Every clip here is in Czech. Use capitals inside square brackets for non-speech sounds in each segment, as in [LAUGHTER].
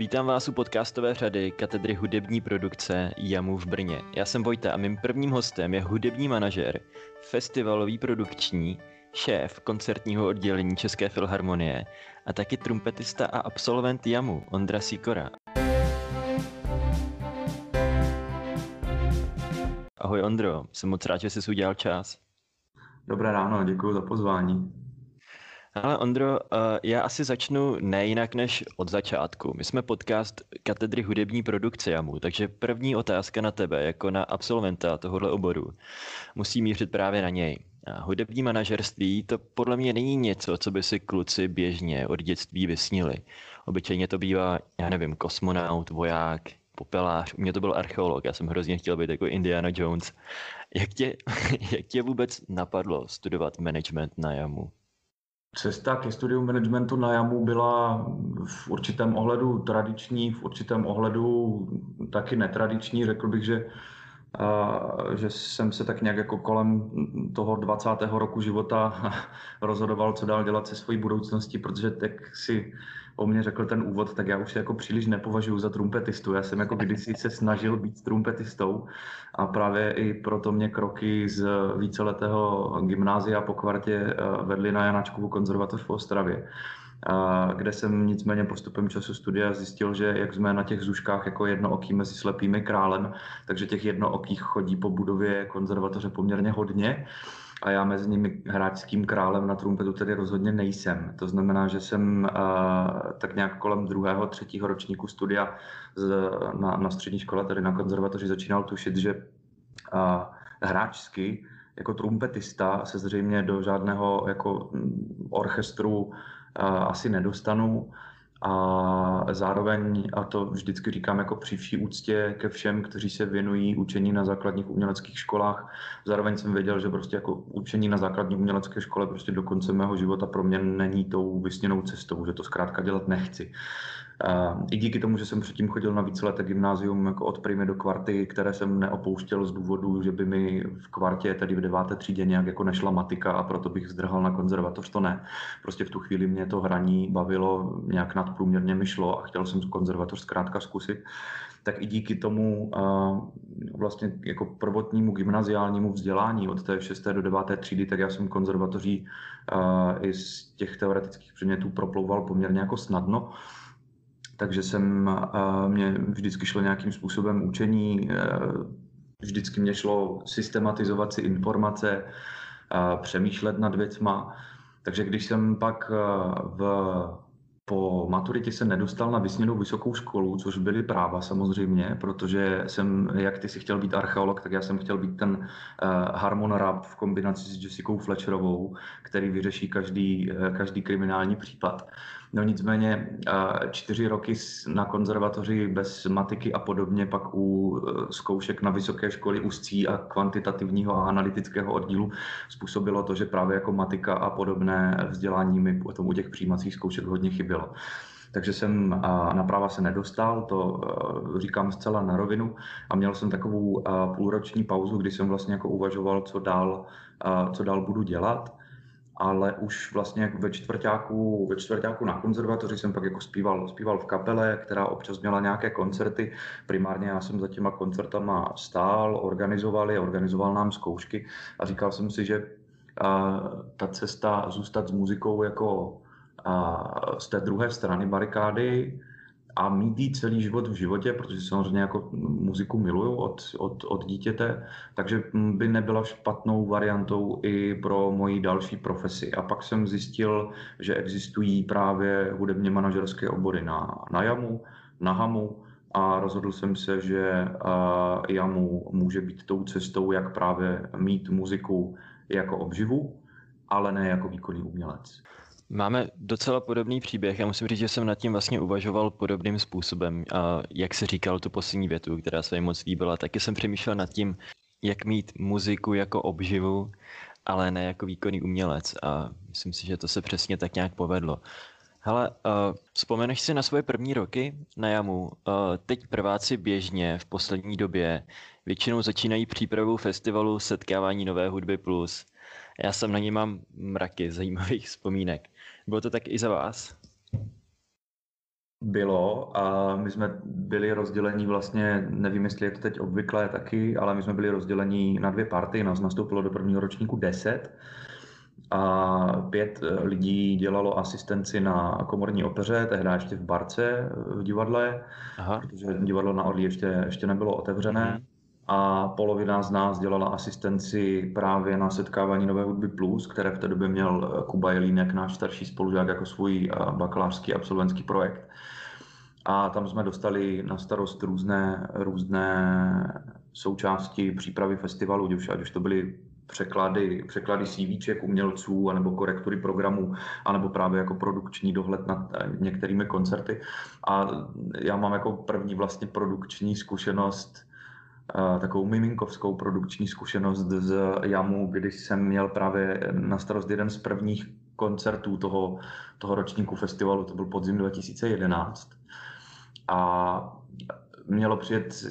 Vítám vás u podcastové řady katedry hudební produkce JAMU v Brně. Já jsem Vojta a mým prvním hostem je hudební manažer, festivalový produkční, šéf koncertního oddělení České filharmonie a taky trumpetista a absolvent JAMU Ondra Sikora. Ahoj Ondro, jsem moc rád, že jsi udělal čas. Dobré ráno, děkuji za pozvání. Ale Ondro, eh, já asi začnu nejinak než od začátku. My jsme podcast katedry hudební produkce JAMU, takže první otázka na tebe, jako na absolventa tohohle oboru, musí mířit právě na něj. A hudební manažerství to podle mě není něco, co by si kluci běžně od dětství vysnili. Obyčejně to bývá, já nevím, kosmonaut, voják, popelář, u mě to byl archeolog, já jsem hrozně chtěl být jako Indiana Jones. Jak tě, [LAUGHS] jak tě vůbec napadlo studovat management na JAMU? Cesta ke studiu managementu na JAMu byla v určitém ohledu tradiční, v určitém ohledu taky netradiční. Řekl bych, že, a, že jsem se tak nějak jako kolem toho 20. roku života [LAUGHS] rozhodoval, co dál dělat se svojí budoucností, protože tak si o mě řekl ten úvod, tak já už se jako příliš nepovažuji za trumpetistu. Já jsem jako kdysi se snažil být trumpetistou a právě i proto mě kroky z víceletého gymnázia po kvartě eh, vedly na Janačkovu konzervatoř v Ostravě kde jsem nicméně postupem času studia zjistil, že jak jsme na těch zuškách jako jednooký mezi slepými králem, takže těch jednookých chodí po budově konzervatoře poměrně hodně a já mezi nimi hráčským králem na trumpetu tedy rozhodně nejsem. To znamená, že jsem uh, tak nějak kolem druhého, třetího ročníku studia z, na, na střední škole, tedy na konzervatoři, začínal tušit, že uh, hráčsky jako trumpetista se zřejmě do žádného jako orchestru uh, asi nedostanu a zároveň, a to vždycky říkám jako při vší úctě ke všem, kteří se věnují učení na základních uměleckých školách, zároveň jsem věděl, že prostě jako učení na základní umělecké škole prostě do konce mého života pro mě není tou vysněnou cestou, že to zkrátka dělat nechci. I díky tomu, že jsem předtím chodil na víceleté gymnázium jako od primy do kvarty, které jsem neopouštěl z důvodu, že by mi v kvartě, tedy v deváté třídě, nějak jako nešla matika a proto bych zdrhal na konzervatoř, to ne. Prostě v tu chvíli mě to hraní bavilo, nějak nadprůměrně mi šlo a chtěl jsem konzervatoř zkrátka zkusit tak i díky tomu vlastně jako prvotnímu gymnaziálnímu vzdělání od té 6. do 9. třídy, tak já jsem konzervatoří i z těch teoretických předmětů proplouval poměrně jako snadno takže jsem, mě vždycky šlo nějakým způsobem učení, e, vždycky mě šlo systematizovat si informace, přemýšlet nad věcma. Takže když jsem pak e, v, po maturitě se nedostal na vysněnou vysokou školu, což byly práva samozřejmě, protože jsem, jak ty si chtěl být archeolog, tak já jsem chtěl být ten uh, Harmon Rap v kombinaci s Jessicou Fletcherovou, který vyřeší každý, každý kriminální případ. No nicméně čtyři roky na konzervatoři bez matiky a podobně, pak u e, zkoušek na vysoké školy úzcí a kvantitativního a analytického oddílu způsobilo to, že právě jako matika a podobné vzdělání mi potom u těch přijímacích zkoušek hodně chybělo. Takže jsem na práva se nedostal, to e, říkám zcela na rovinu a měl jsem takovou půlroční pauzu, kdy jsem vlastně jako uvažoval, co dál, co dál budu dělat ale už vlastně ve čtvrtáku, ve čtvrtáku na konzervatoři jsem pak jako zpíval, zpíval v kapele, která občas měla nějaké koncerty. Primárně já jsem za těma koncertama stál, organizoval je, organizoval nám zkoušky a říkal jsem si, že a, ta cesta zůstat s muzikou jako a, z té druhé strany barikády a mít jí celý život v životě, protože samozřejmě jako muziku miluju od, od, od dítěte, takže by nebyla špatnou variantou i pro moji další profesi. A pak jsem zjistil, že existují právě hudebně manažerské obory na, na JAMu, na HAMu, a rozhodl jsem se, že uh, JAMu může být tou cestou, jak právě mít muziku jako obživu, ale ne jako výkonný umělec. Máme docela podobný příběh. Já musím říct, že jsem nad tím vlastně uvažoval podobným způsobem. A jak se říkal tu poslední větu, která se mi moc líbila, taky jsem přemýšlel nad tím, jak mít muziku jako obživu, ale ne jako výkonný umělec. A myslím si, že to se přesně tak nějak povedlo. Hele, uh, vzpomeneš si na svoje první roky na jamu? Uh, teď prváci běžně v poslední době většinou začínají přípravu festivalu Setkávání nové hudby plus. Já jsem na ní mám mraky zajímavých vzpomínek. Bylo to tak i za vás? bylo a my jsme byli rozdělení vlastně, nevím, jestli je to teď obvyklé taky, ale my jsme byli rozdělení na dvě party, nás nastoupilo do prvního ročníku 10 a pět eh, lidí dělalo asistenci na komorní opeře, tehdy ještě v Barce eh, v divadle, Aha. protože divadlo na Orlí ještě, ještě nebylo otevřené. A polovina z nás dělala asistenci právě na setkávání Nové hudby Plus, které v té době měl eh, Kuba Jelínek, náš starší spolužák, jako svůj bakalářský absolventský projekt. A tam jsme dostali na starost různé, různé součásti přípravy festivalu, ať už to byly překlady, překlady CVček umělců, anebo korektury programů, anebo právě jako produkční dohled nad eh, některými koncerty. A já mám jako první vlastně produkční zkušenost eh, takovou miminkovskou produkční zkušenost z Jamu, když jsem měl právě na starost jeden z prvních koncertů toho, toho ročníku festivalu, to byl podzim 2011. A mělo přijet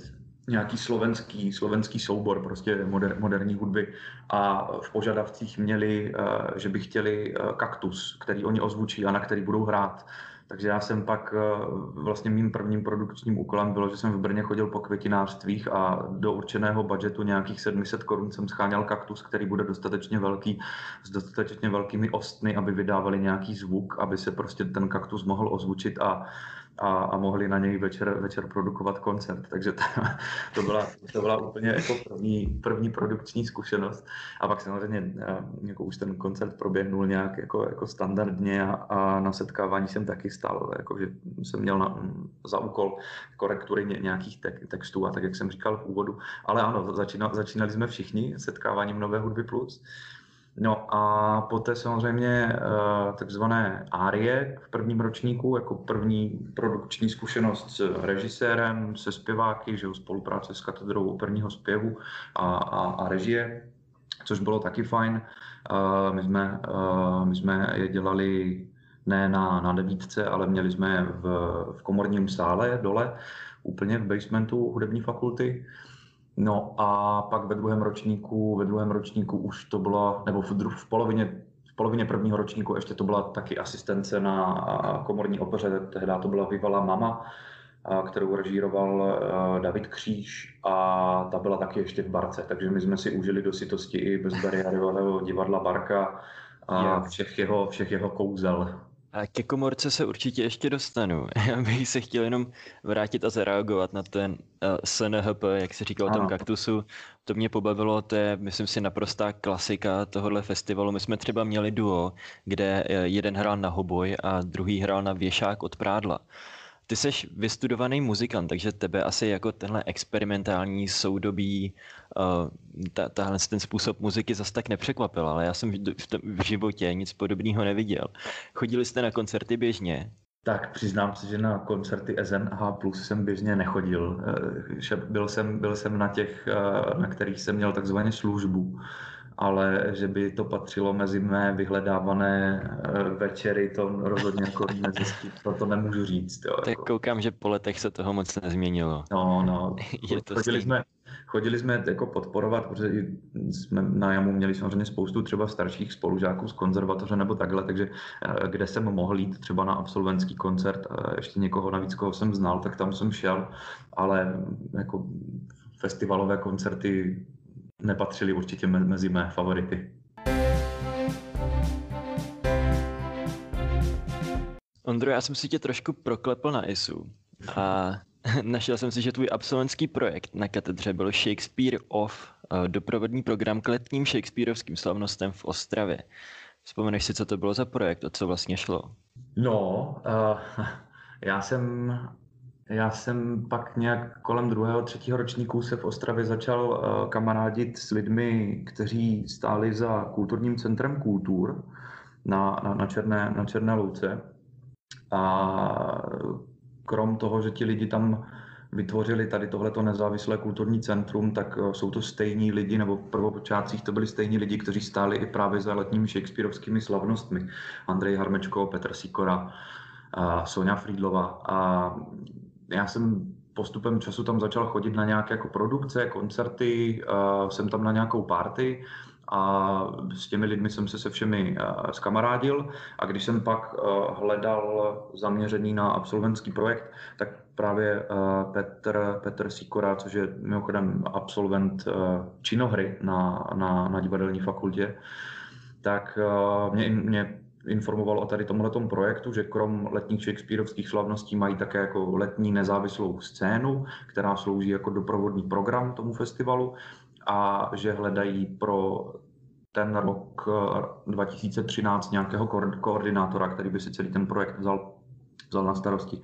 nějaký slovenský, slovenský soubor prostě moder, moderní hudby a v požadavcích měli, eh, že by chtěli eh, kaktus, který oni ozvučí a na který budou hrát. Takže já jsem pak eh, vlastně mým prvním produkčním úkolem bylo, že jsem v Brně chodil po květinářstvích a do určeného budžetu nějakých 700 korun jsem scháněl kaktus, který bude dostatečně velký, s dostatečně velkými ostny, aby vydávali nějaký zvuk, aby se prostě ten kaktus mohl ozvučit a a, a mohli na něj večer, večer produkovat koncert. Takže to, to, byla, to byla úplně jako první, první produkční zkušenost. A pak samozřejmě eh, jako už ten koncert proběhnul nějak jako, jako standardně a, a na setkávání jsem taky stál, jako, že jsem měl na, za úkol korektury nějakých te, textů a tak, jak jsem říkal v úvodu. Ale ano, začínali jsme všichni setkáváním Nové hudby plus. No a poté samozřejmě uh, takzvané árie v prvním ročníku, jako první produkční zkušenost s režisérem, se zpěváky, že spolupráce s katedrou operního zpěvu a, a, a režie, což bylo taky fajn. Uh, my, jsme, uh, my jsme je dělali ne na, na devítce, ale měli jsme v, v komorním sále dole, úplně v basementu hudební fakulty. No a pak ve druhém ročníku, ve druhém ročníku už to bylo, nebo v, dru, v polovině v polovině prvního ročníku ještě to byla taky asistence na komorní opeře, tehdy to byla Vivala Mama, kterou režíroval David Kříž a ta byla taky ještě v Barce, takže my jsme si užili do sitosti i bezbariérového divadla Barka a všech jeho, všech jeho kouzel. A ke komorce se určitě ještě dostanu. [LAUGHS] Já bych se chtěl jenom vrátit a zareagovat na ten uh, eh, SNHP, jak se říkal o tom kaktusu. To mě pobavilo, to je, myslím si, naprostá klasika tohohle festivalu. My jsme třeba měli duo, kde eh, jeden hrál na hoboj a druhý hrál na věšák od prádla. Ty jsi vystudovaný muzikant, takže tebe asi jako tenhle experimentální soudobí, uh, ta, tahle ten způsob muziky zas tak nepřekvapil, ale já jsem v, v životě nic podobného neviděl. Chodili jste na koncerty běžně? Tak přiznám se, že na koncerty SNH Plus jsem běžně nechodil. Eh, byl jsem, byl jsem na těch, eh, na kterých jsem měl takzvaně službu ale že by to patřilo mezi mé vyhledávané eh, večery, to rozhodně jako nezjistit, to, to nemůžu říct. Jo, tak jako. koukám, že po letech se toho moc nezměnilo. No, no, [LAUGHS] Je to chodili, jsme, chodili jsme jako podporovat, protože jsme na Jamu měli samozřejmě spoustu třeba starších spolužáků z konzervatoře nebo takhle, takže eh, kde jsem mohl jít třeba na absolventský koncert, ještě někoho navíc, koho jsem znal, tak tam jsem šel, ale jako festivalové koncerty nepatřili určitě mezi mé favority. Ondro, já jsem si tě trošku proklepl na ISU a [LAUGHS] našel jsem si, že tvůj absolventský projekt na katedře byl Shakespeare of, eh, doprovodný program k letním Shakespeareovským slavnostem v Ostravě. Vzpomeneš si, co to bylo za projekt, o co vlastně šlo? No, uh, [LAUGHS] já jsem já jsem pak nějak kolem druhého, třetího ročníku se v Ostravě začal uh, kamarádit s lidmi, kteří stáli za kulturním centrem kultur na, na, na, Černé, na Černé louce. A krom toho, že ti lidi tam vytvořili tady tohleto nezávislé kulturní centrum, tak uh, jsou to stejní lidi, nebo v prvopočátcích to byli stejní lidi, kteří stáli i právě za letními Shakespeareovskými slavnostmi. Andrej Harmečko, Petr Sikora, Sonja Friedlova. A já jsem postupem času tam začal chodit na nějaké jako produkce, koncerty, uh, jsem tam na nějakou party a s těmi lidmi jsem se se všemi skamarádil a když jsem pak hledal zaměření na absolventský projekt, tak právě Petr, Petr Sikora, což je mimochodem absolvent činohry na, na, na divadelní fakultě, tak mě, mě informoval o tady tomhletom projektu, že krom letních Shakespeareovských slavností mají také jako letní nezávislou scénu, která slouží jako doprovodný program tomu festivalu a že hledají pro ten rok 2013 eh, nějakého koordinátora, který by si celý ten projekt vzal, vzal na starosti.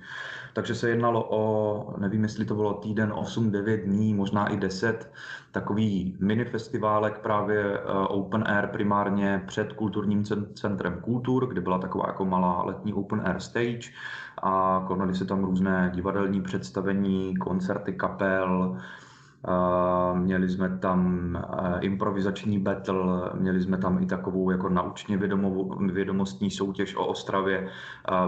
Takže se jednalo o, nevím, jestli to bylo týden, 8, 9 dní, možná i 10, takový mini festiválek právě eh, open air primárně před kulturním centrem Kultur, kde byla taková jako malá letní open air stage a konaly se tam různé divadelní představení, koncerty kapel, Měli jsme tam improvizační battle, měli jsme tam i takovou jako naučně vědomostní soutěž o Ostravě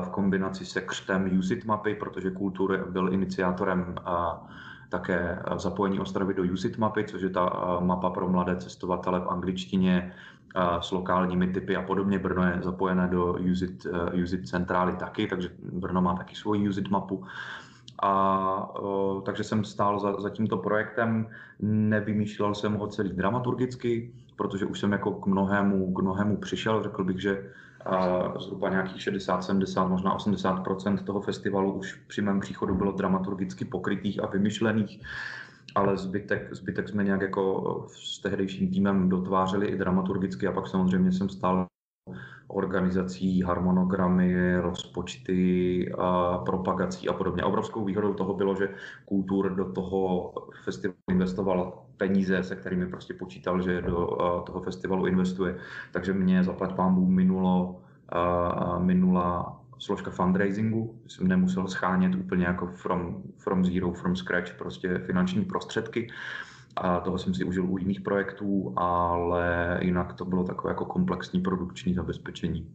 v kombinaci se křtem Use It mapy, protože Kultur byl iniciátorem také zapojení Ostravy do Use It mapy, což je ta mapa pro mladé cestovatele v angličtině s lokálními typy a podobně. Brno je zapojené do Use It, Use It centrály taky, takže Brno má taky svoji Use It mapu a takže jsem stál za, za tímto projektem, nevymýšlel jsem ho celý dramaturgicky, protože už jsem jako k mnohému, k mnohému přišel, řekl bych, že a zhruba nějakých 60, 70, možná 80% toho festivalu už při mém příchodu bylo dramaturgicky pokrytých a vymyšlených, ale zbytek, zbytek jsme nějak jako s tehdejším týmem dotvářeli i dramaturgicky a pak samozřejmě jsem stál organizací, harmonogramy, rozpočty, a propagací a podobně. Obrovskou výhodou toho bylo, že Kultur do toho festivalu investoval peníze, se kterými prostě počítal, že do toho festivalu investuje. Takže mě zaplať pámbu minulo, minula složka fundraisingu, jsem nemusel schánět úplně jako from, from zero, from scratch, prostě finanční prostředky a toho jsem si užil u jiných projektů, ale jinak to bylo takové jako komplexní produkční zabezpečení.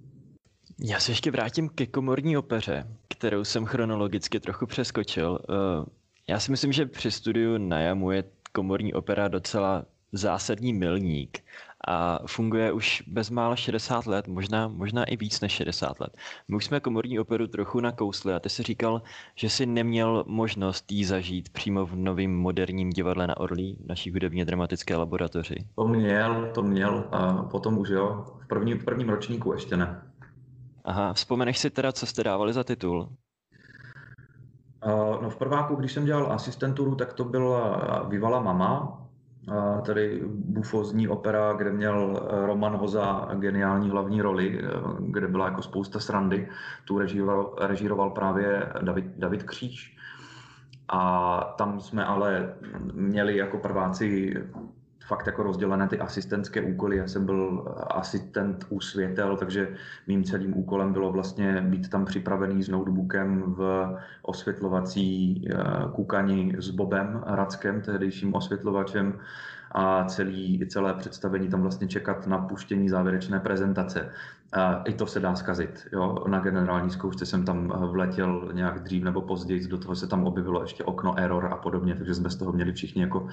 Já se ještě vrátím ke komorní opeře, kterou jsem chronologicky trochu přeskočil. Eh, já si myslím, že při studiu na Jamu je komorní opera docela zásadní milník a funguje už bezmála 60 let, možná, možná i víc než 60 let. My už jsme komorní operu trochu nakousli a ty si říkal, že si neměl možnost jí zažít přímo v novém moderním divadle na Orlí, v naší hudebně dramatické laboratoři. To měl, to měl a potom už jo, v, první, v prvním ročníku ještě ne. Aha, vzpomeneš si teda, co jste dávali za titul? No v prváku, když jsem dělal asistenturu, tak to byla Vivala mama, tady bufozní opera, kde měl eh, Roman Hoza geniální hlavní roli, eh, kde byla jako spousta srandy. Tu režíroval, režíroval právě David, David Kříž. A tam jsme ale měli jako prváci fakt jako rozdělené ty asistentské úkoly. Já jsem byl asistent u světel, takže mým celým úkolem bylo vlastně být tam připravený s notebookem v osvětlovací eh, kukani s Bobem Rackem, tehdejším osvětlovačem a celý, celé představení tam vlastně čekat na puštění závěrečné prezentace. A I to se dá zkazit. Jo? Na generální zkoušce jsem tam vletěl nějak dřív nebo později, do toho se tam objevilo ještě okno error a podobně, takže jsme z toho měli všichni jako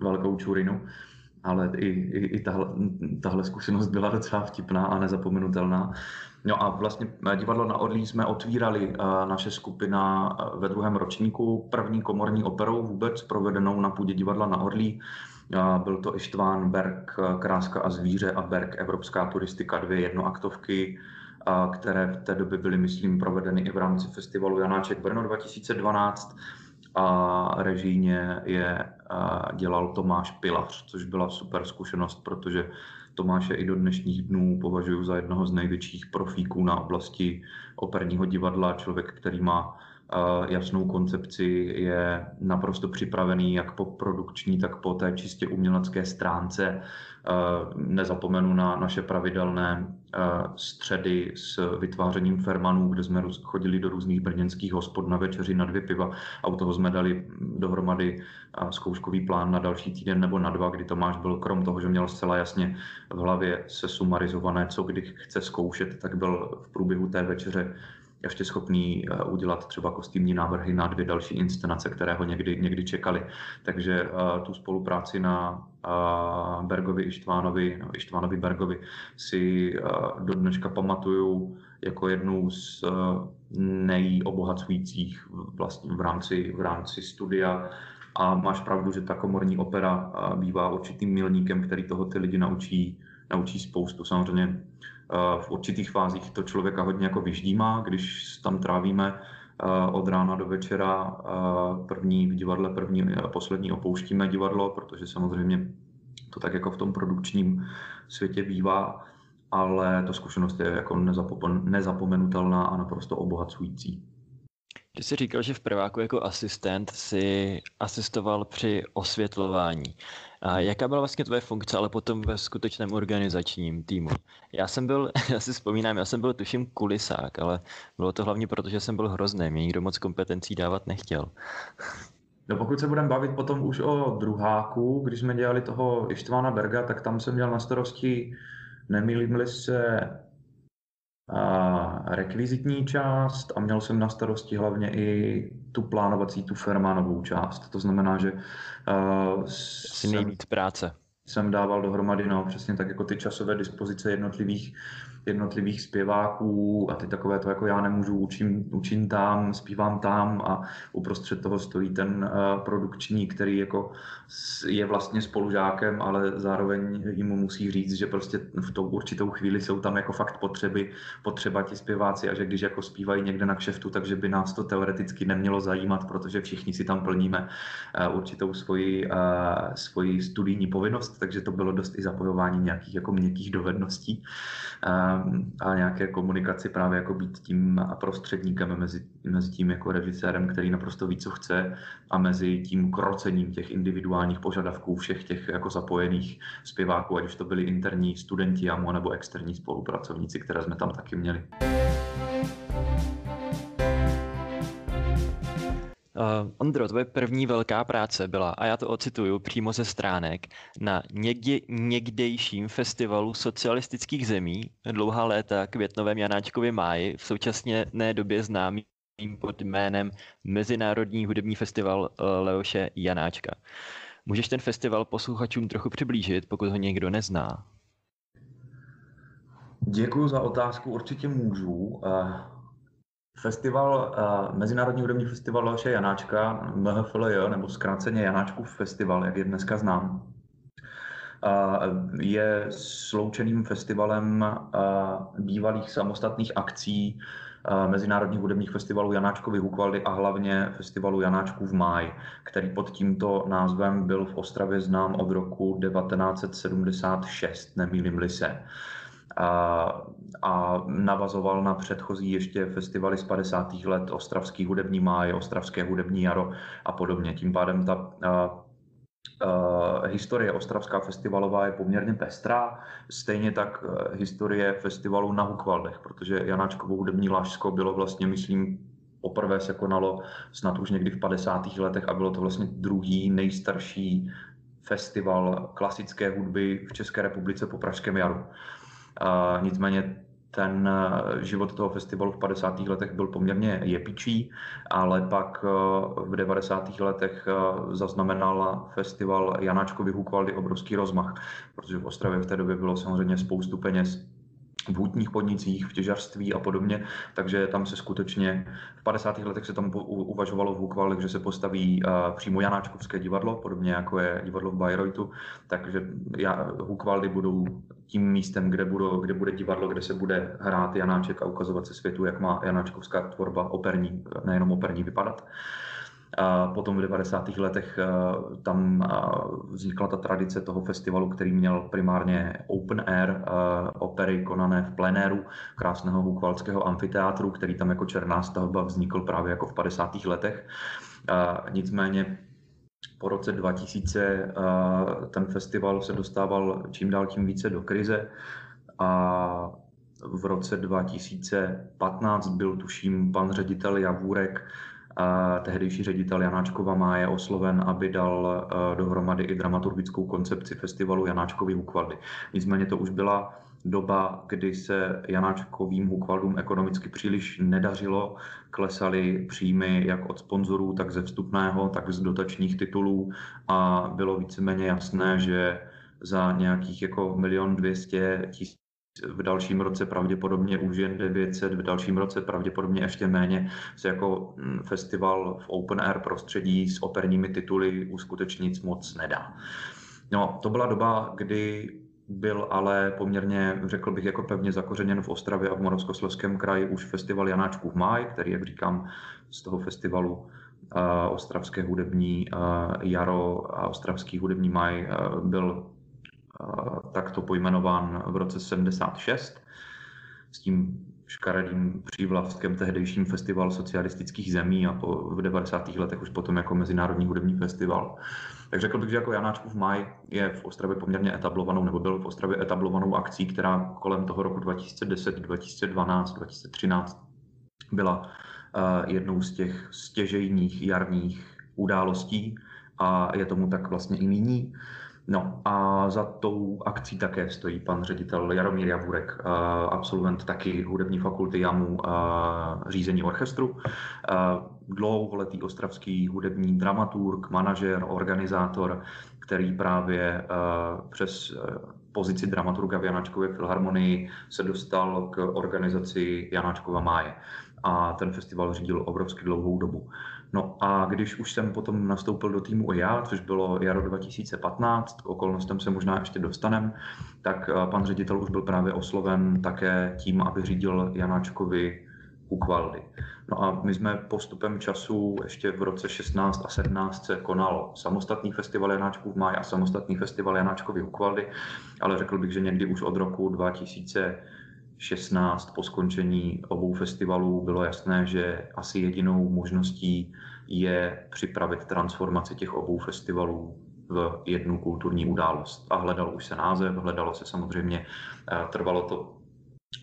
velkou čurinu, ale i, i, i tahle, tahle zkušenost byla docela vtipná a nezapomenutelná. No a vlastně divadlo na Orlí jsme otvírali naše skupina ve druhém ročníku první komorní operou vůbec provedenou na půdě divadla na Orlí. Byl to Ištván, Berg, Kráska a zvíře a Berg, Evropská turistika, dvě jednoaktovky, které v té době byly, myslím, provedeny i v rámci festivalu Janáček Brno 2012 a režijně je dělal Tomáš Pilař, což byla super zkušenost, protože Tomáše i do dnešních dnů považuji za jednoho z největších profíků na oblasti operního divadla, člověk, který má jasnou koncepci, je naprosto připravený jak po produkční, tak po té čistě umělecké stránce. Nezapomenu na naše pravidelné středy s vytvářením fermanů, kde jsme chodili do různých brněnských hospod na večeři na dvě piva a u toho jsme dali dohromady zkouškový plán na další týden nebo na dva, kdy Tomáš byl krom toho, že měl zcela jasně v hlavě se sumarizované, co kdy chce zkoušet, tak byl v průběhu té večeře ještě schopný eh, udělat třeba kostýmní návrhy na dvě další inscenace, které ho někdy, někdy čekali. Takže uh, tu spolupráci na uh, Bergovi Ištvánovi, no, Ištvánovi Bergovi si do dneška pamatuju jako jednu z nejobohacujících vlastně v rámci, v rámci studia. A máš pravdu, že ta komorní opera bývá určitým milníkem, který toho ty lidi naučí, naučí spoustu. Samozřejmě v určitých fázích to člověka hodně jako vyždímá, když tam trávíme od rána do večera první v divadle, první a poslední opouštíme divadlo, protože samozřejmě to tak jako v tom produkčním světě bývá, ale ta zkušenost je jako nezapomenutelná a naprosto obohacující. Ty jsi říkal, že v prváku jako asistent si asistoval při osvětlování. A jaká byla vlastně tvoje funkce, ale potom ve skutečném organizačním týmu? Já jsem byl, [LAUGHS] já si vzpomínám, já jsem byl tuším kulisák, ale bylo to hlavně proto, že jsem byl hrozný, mě nikdo moc kompetencí dávat nechtěl. No pokud se budeme bavit potom už o druháku, když jsme dělali toho Ištvána Berga, tak tam jsem měl na starosti, nemýlím se, rekvizitní část a měl jsem na starosti hlavně i tu plánovací, tu fermánovou část. To znamená, že uh, jsem, nejvíc práce. Jsem dával dohromady, no, přesně tak jako ty časové dispozice jednotlivých jednotlivých zpěváků a ty takové to jako já nemůžu, učím, učím tam, zpívám tam a uprostřed toho stojí ten uh, produkční, který jako je vlastně spolužákem, ale zároveň jim musí říct, že prostě v tou určitou chvíli jsou tam jako fakt potřeby, potřeba ti zpěváci a že když jako zpívají někde na kšeftu, takže by nás to teoreticky nemělo zajímat, protože všichni si tam plníme uh, určitou svoji, uh, svoji studijní povinnost, takže to bylo dost i zapojování nějakých jako měkkých dovedností. A nějaké komunikaci právě jako být tím prostředníkem mezi, mezi tím jako režisérem, který naprosto ví, co chce a mezi tím krocením těch individuálních požadavků všech těch jako zapojených zpěváků, ať už to byli interní studenti JAMU nebo externí spolupracovníci, které jsme tam taky měli. Uh, Ondro, tvoje první velká práce byla, a já to ocituju přímo ze stránek, na někdy, někdejším festivalu socialistických zemí, dlouhá léta květnovém Janáčkově máji, v současné době známým pod jménem Mezinárodní hudební festival uh, Leoše Janáčka. Můžeš ten festival posluchačům trochu přiblížit, pokud ho někdo nezná? Děkuji za otázku, určitě můžu. Uh... Festival, uh, Mezinárodní hudební festival Leoše Janáčka, MHFLJ, nebo zkráceně Janáčkův festival, jak je dneska znám, uh, je sloučeným festivalem uh, bývalých samostatných akcí Mezinárodních hudebních festivalů Janáčkovy Hukvaldy a hlavně festivalu Janáčků v máji, který pod tímto názvem byl v Ostravě znám od roku 1976, nemýlím-li se a, navazoval na předchozí ještě festivaly z 50. let, Ostravský hudební máj, Ostravské hudební jaro a podobně. Tím pádem ta Uh, historie Ostravská festivalová je poměrně pestrá, stejně tak uh, historie festivalu na Hukvaldech, protože Janáčkovo hudební lášsko bylo vlastně, myslím, poprvé se konalo snad už někdy v 50. letech a bylo to vlastně druhý nejstarší festival klasické hudby v České republice po Pražském jaru. Uh, nicméně ten eh, život toho festivalu v 50. letech byl poměrně jepičí, ale pak eh, v 90. letech eh, zaznamenal festival Janáčkovy Hukvaldy obrovský rozmach, protože v Ostravě v té době bylo samozřejmě spoustu peněz v hutních podnicích, v těžarství a podobně, takže tam se skutečně v 50. letech se tam uvažovalo v Hukvalech, že se postaví uh, přímo Janáčkovské divadlo, podobně jako je divadlo v Bayreuthu, takže Hukvaldy budou tím místem, kde, budou, kde bude divadlo, kde se bude hrát Janáček a ukazovat se světu, jak má Janáčkovská tvorba operní, nejenom operní vypadat. A potom v 90. letech eh, tam eh, vznikla ta tradice toho festivalu, který měl primárně open air eh, opery konané v plenéru krásného hukvalského amfiteátru, který tam jako černá stavba vznikl právě jako v 50. letech. Nicméně po roce 2000 ten festival se dostával čím dál tím více do krize a v roce 2015 byl tuším pan ředitel Javůrek tehdejší ředitel Janáčkova má je osloven, aby dal uh, dohromady i dramaturgickou koncepci festivalu Janáčkovy Hukvaldy. Nicméně to už byla doba, kdy se Janáčkovým hukvaldům ekonomicky příliš nedařilo, klesaly příjmy jak od sponzorů, tak ze vstupného, tak z dotačních titulů a bylo víceméně jasné, že za nějakých jako milion dvěstě tisíc v dalším roce pravděpodobně už jen 900, v dalším roce pravděpodobně ještě méně se jako mm, festival v open air prostředí s operními tituly uskutečnit moc nedá. No, to byla doba, kdy byl ale poměrně, řekl bych, jako pevně zakořeněn v Ostravě a v Moravskoslezském kraji už festival Janáčků v máj, který, jak říkám, z toho festivalu uh, Ostravské hudební uh, jaro a Ostravský hudební maj uh, byl takto pojmenován v roce 76 s tím škaredým přívlaskem tehdejším festival socialistických zemí a po, v 90. letech už potom jako mezinárodní hudební festival. Tak řekl bych, že jako Janáčkův maj je v Ostravě poměrně etablovanou, nebo byl v Ostravě etablovanou akcí, která kolem toho roku 2010, 2012, 2013 byla uh, jednou z těch stěžejních jarních událostí a je tomu tak vlastně i nyní. No a za tou akcí také stojí pan ředitel Jaromír Javurek, absolvent taky hudební fakulty JAMu řízení orchestru, dlouholetý ostravský hudební dramaturg, manažer, organizátor, který právě přes pozici dramaturga v Janáčkově filharmonii se dostal k organizaci Janáčkova máje a ten festival řídil obrovsky dlouhou dobu. No a když už jsem potom nastoupil do týmu já, což bylo jaro 2015, k okolnostem se možná ještě dostanem, tak eh, pan ředitel už byl právě osloven také tím, aby řídil Janáčkovi Ukvaldy. No a my jsme postupem času ještě v roce 16 a 17 se konal samostatný festival Janáčků v máji a samostatný festival Janáčkovi Ukvaldy, ale řekl bych, že někdy už od roku 2000 16 po skončení obou festivalů bylo jasné, že asi jedinou možností je připravit transformaci těch obou festivalů v jednu kulturní událost. A hledal už se název, hledalo se samozřejmě, eh, trvalo to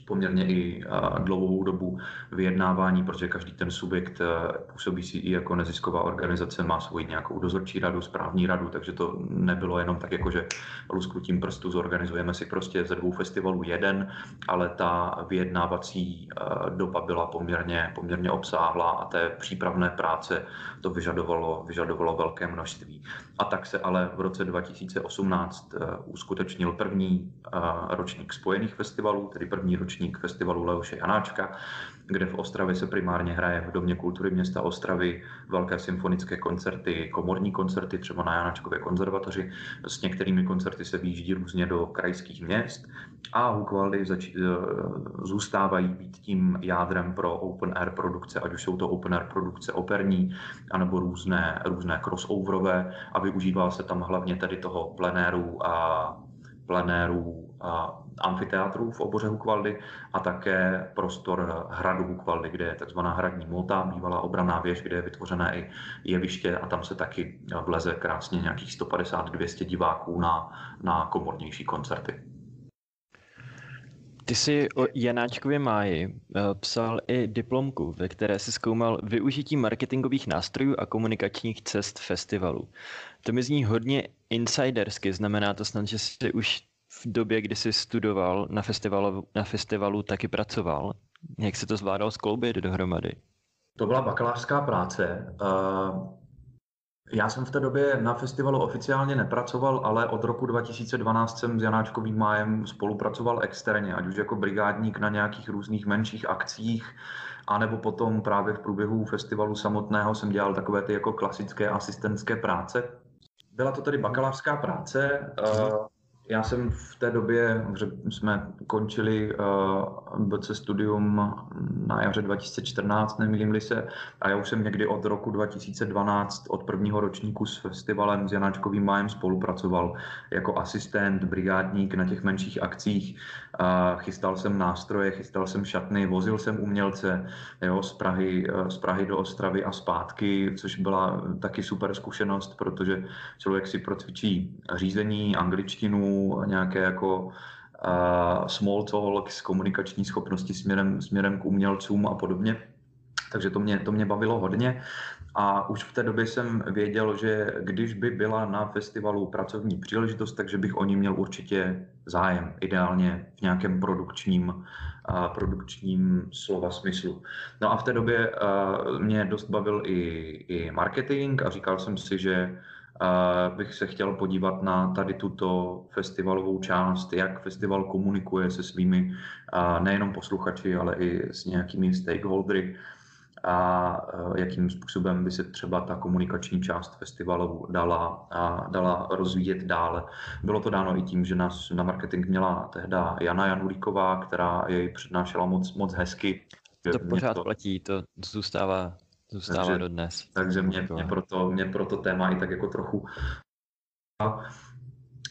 poměrně i dlouhou dobu vyjednávání, protože každý ten subjekt e, působí si i jako nezisková organizace, má svoji nějakou dozorčí radu, správní radu, takže to nebylo jenom tak, jako že lusknutím prstu zorganizujeme si prostě ze dvou festivalů jeden, ale ta vyjednávací e, doba byla poměrně, poměrně obsáhlá a té přípravné práce to vyžadovalo, vyžadovalo velké množství. A tak se ale v roce 2018 e, uskutečnil první ročník spojených festivalů, tedy první ročník festivalu Leoše Janáčka, kde v Ostravě se primárně hraje v Domě kultury města Ostravy velké symfonické koncerty, komorní koncerty, třeba na Janáčkově konzervatoři. S některými koncerty se výjíždí různě do krajských měst a Hukvaldy zač- e, zůstávají být tím jádrem pro open air produkce, ať už jsou to open air produkce operní, anebo různé, různé crossoverové a využívá se tam hlavně tedy toho plenéru a plenéru a amfiteátru v oboře Hukvaldy a také prostor hradu Hukvaldy, kde je takzvaná hradní mota, bývalá obraná věž, kde je vytvořené i jeviště a tam se taky vleze krásně nějakých 150-200 diváků na, na komornější koncerty. Ty jsi o Janáčkově máji eh, psal i diplomku, ve které si zkoumal využití marketingových nástrojů a komunikačních cest festivalu. To mi zní hodně insidersky, znamená to snad, že jsi už v době, kdy jsi studoval na festivalu, na festivalu taky pracoval. Jak se to zvládal skloubit dohromady? To byla bakalářská práce. Já jsem v té době na festivalu oficiálně nepracoval, ale od roku 2012 jsem s Janáčkovým májem spolupracoval externě, ať už jako brigádník na nějakých různých menších akcích, anebo potom právě v průběhu festivalu samotného jsem dělal takové ty jako klasické asistentské práce. Byla to tedy bakalářská práce, já jsem v té době, že jsme končili uh, eh, BC studium na jaře 2014, nemýlím se, a já už jsem někdy od roku 2012, od prvního ročníku s festivalem s Janáčkovým májem spolupracoval jako asistent, brigádník na těch menších akcích. Uh, chystal jsem nástroje, chystal jsem šatny, vozil jsem umělce jo, z, Prahy, uh, z Prahy do Ostravy a zpátky, což byla taky super zkušenost, protože člověk si procvičí řízení, angličtinu, nějaké jako uh, small talk, komunikační schopnosti směrem, směrem k umělcům a podobně. takže to mě, to mě bavilo hodně. A už v té době jsem věděl, že když by byla na festivalu pracovní příležitost, takže bych o ní měl určitě zájem, ideálně v nějakém produkčním, a produkčním slova smyslu. No a v té době mě dost bavil i, i marketing a říkal jsem si, že bych se chtěl podívat na tady tuto festivalovou část, jak festival komunikuje se svými nejenom posluchači, ale i s nějakými stakeholdery a jakým způsobem by se třeba ta komunikační část festivalu dala, a dala rozvíjet dále. Bylo to dáno i tím, že nás na marketing měla tehda Jana Janulíková, která jej přednášela moc, moc hezky. To pořád to... platí, to zůstává Zůstává takže, dodnes. Takže mě, mě, proto, mě proto téma i tak jako trochu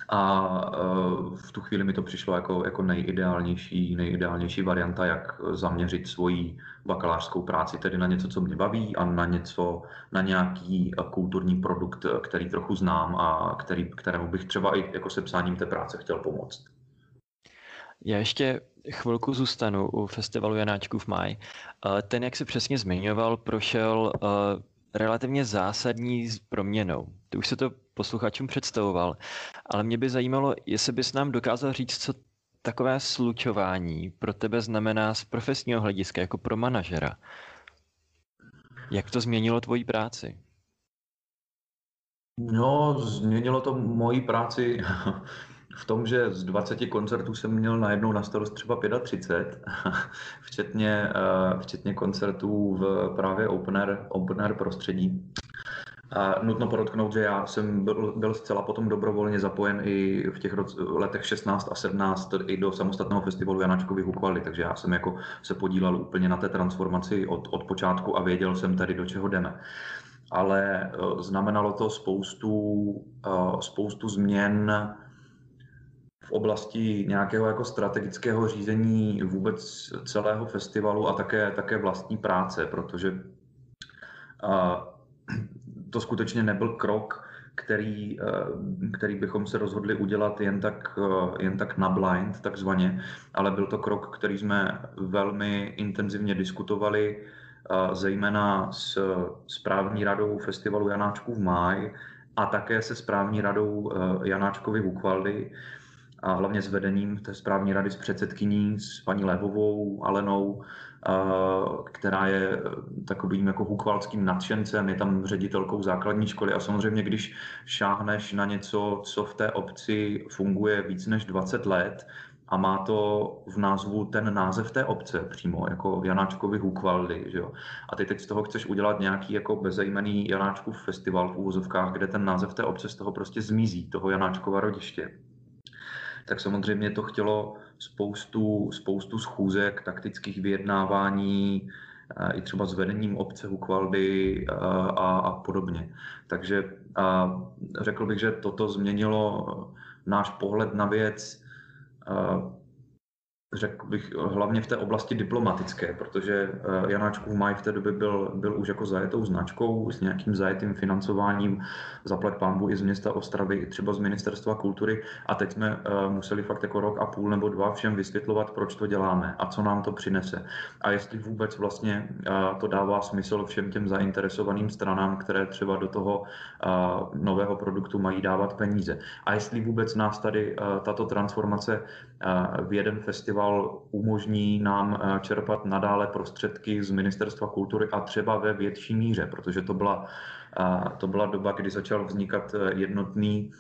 a uh, v tu chvíli mi to přišlo jako, jako nejideálnější, nejideálnější varianta, jak zaměřit svoji bakalářskou práci tedy na něco, co mě baví a na něco, na nějaký kulturní produkt, který trochu znám a který, kterému bych třeba i jako sepsáním té práce chtěl pomoct. Já ještě chvilku zůstanu u festivalu Janáčků v maj. Ten, jak se přesně zmiňoval, prošel relativně zásadní proměnou. Ty už se to posluchačům představoval, ale mě by zajímalo, jestli bys nám dokázal říct, co takové slučování pro tebe znamená z profesního hlediska, jako pro manažera. Jak to změnilo tvoji práci? No, změnilo to moji práci v tom, že z 20 koncertů jsem měl najednou na starost třeba 35, [LAUGHS] včetně, eh, včetně koncertů v právě open air, open air prostředí. A nutno podotknout, že já jsem byl, byl zcela potom dobrovolně zapojen i v těch letech 16 a 17 i do samostatného festivalu Janáčkových Hukvaly, takže já jsem jako se podílel úplně na té transformaci od, od počátku a věděl jsem tady, do čeho jdeme. Ale eh, znamenalo to spoustu, eh, spoustu změn v oblasti nějakého jako strategického řízení vůbec celého festivalu a také, také vlastní práce, protože a, to skutečně nebyl krok, který, který bychom se rozhodli udělat jen tak, jen tak na blind, takzvaně, ale byl to krok, který jsme velmi intenzivně diskutovali, zejména s správní radou festivalu Janáčků v máji a také se správní radou Janáčkovi v Ukvaldy, a hlavně s vedením té správní rady s předsedkyní, s paní Lévovou, Alenou, která je takovým jako hukvalským nadšencem, je tam ředitelkou základní školy a samozřejmě, když šáhneš na něco, co v té obci funguje víc než 20 let, a má to v názvu ten název té obce přímo, jako Janáčkovi Hukvaldy, že jo. A ty teď z toho chceš udělat nějaký jako bezejmený Janáčkův festival v úvozovkách, kde ten název té obce z toho prostě zmizí, toho Janáčkova rodiště tak samozřejmě to chtělo spoustu, spoustu schůzek, taktických vyjednávání, eh, i třeba s vedením obce Hukvaldy eh, a, a podobně. Takže a řekl bych, že toto změnilo náš pohled na věc eh, řekl bych, hlavně v té oblasti diplomatické, protože eh, Janáčkův maj v té době byl, byl už jako zajetou značkou s nějakým zajetým financováním, zaplať pambu i z města Ostravy, i třeba z Ministerstva kultury a teď jsme eh, museli fakt jako rok a půl nebo dva všem vysvětlovat, proč to děláme a co nám to přinese. A jestli vůbec vlastně eh, to dává smysl všem těm zainteresovaným stranám, které třeba do toho nového produktu mají dávat peníze. A jestli vůbec nás tady tato transformace v jeden festival festival umožní nám eh, čerpat nadále prostředky z Ministerstva kultury a třeba ve větší míře, protože to byla, eh, to byla doba, kdy začal vznikat eh, jednotný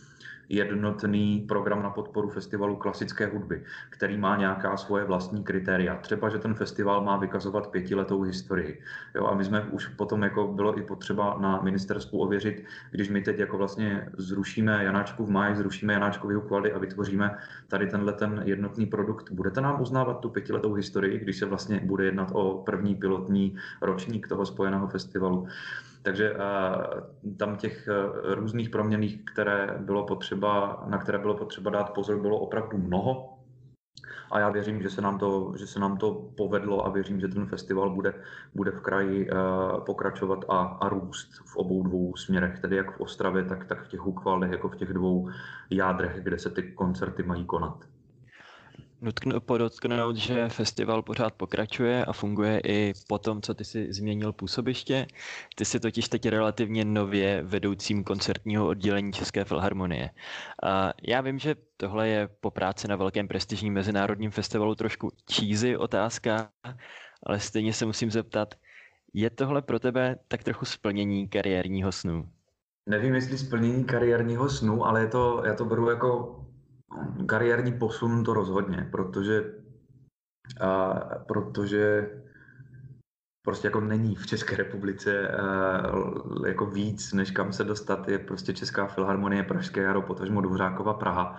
jednotný program na podporu festivalu klasické hudby, který má nějaká svoje vlastní kritéria. Třeba, že ten festival má vykazovat pětiletou historii. Jo, a my jsme už potom jako bylo i potřeba na ministerstvu ověřit, když my teď jako vlastně zrušíme Janáčku v máji, zrušíme Janáčkový kvalitu a vytvoříme tady tenhle ten jednotný produkt, budete nám uznávat tu pětiletou historii, když se vlastně bude jednat o první pilotní ročník toho spojeného festivalu. Takže uh, tam těch uh, různých proměných, které bylo potřeba, na které bylo potřeba dát pozor, bylo opravdu mnoho. A já věřím, že se nám to, že se nám to povedlo a věřím, že ten festival bude, bude v kraji uh, pokračovat a, a růst v obou dvou směrech, tedy jak v Ostravě, tak, tak v těch Hukvaldech, jako v těch dvou jádrech, kde se ty koncerty mají konat. Nutno podotknout, že festival pořád pokračuje a funguje i po tom, co ty si změnil působiště. Ty jsi totiž teď relativně nově vedoucím koncertního oddělení České filharmonie. A já vím, že tohle je po práci na velkém prestižním mezinárodním festivalu trošku cheesy otázka, ale stejně se musím zeptat, je tohle pro tebe tak trochu splnění kariérního snu? Nevím, jestli splnění kariérního snu, ale je to, já to beru jako kariérní posun to rozhodně, protože, a, protože prostě jako není v České republice a, jako víc, než kam se dostat, je prostě Česká filharmonie, Pražské jaro, potažmo Dvořákova Praha.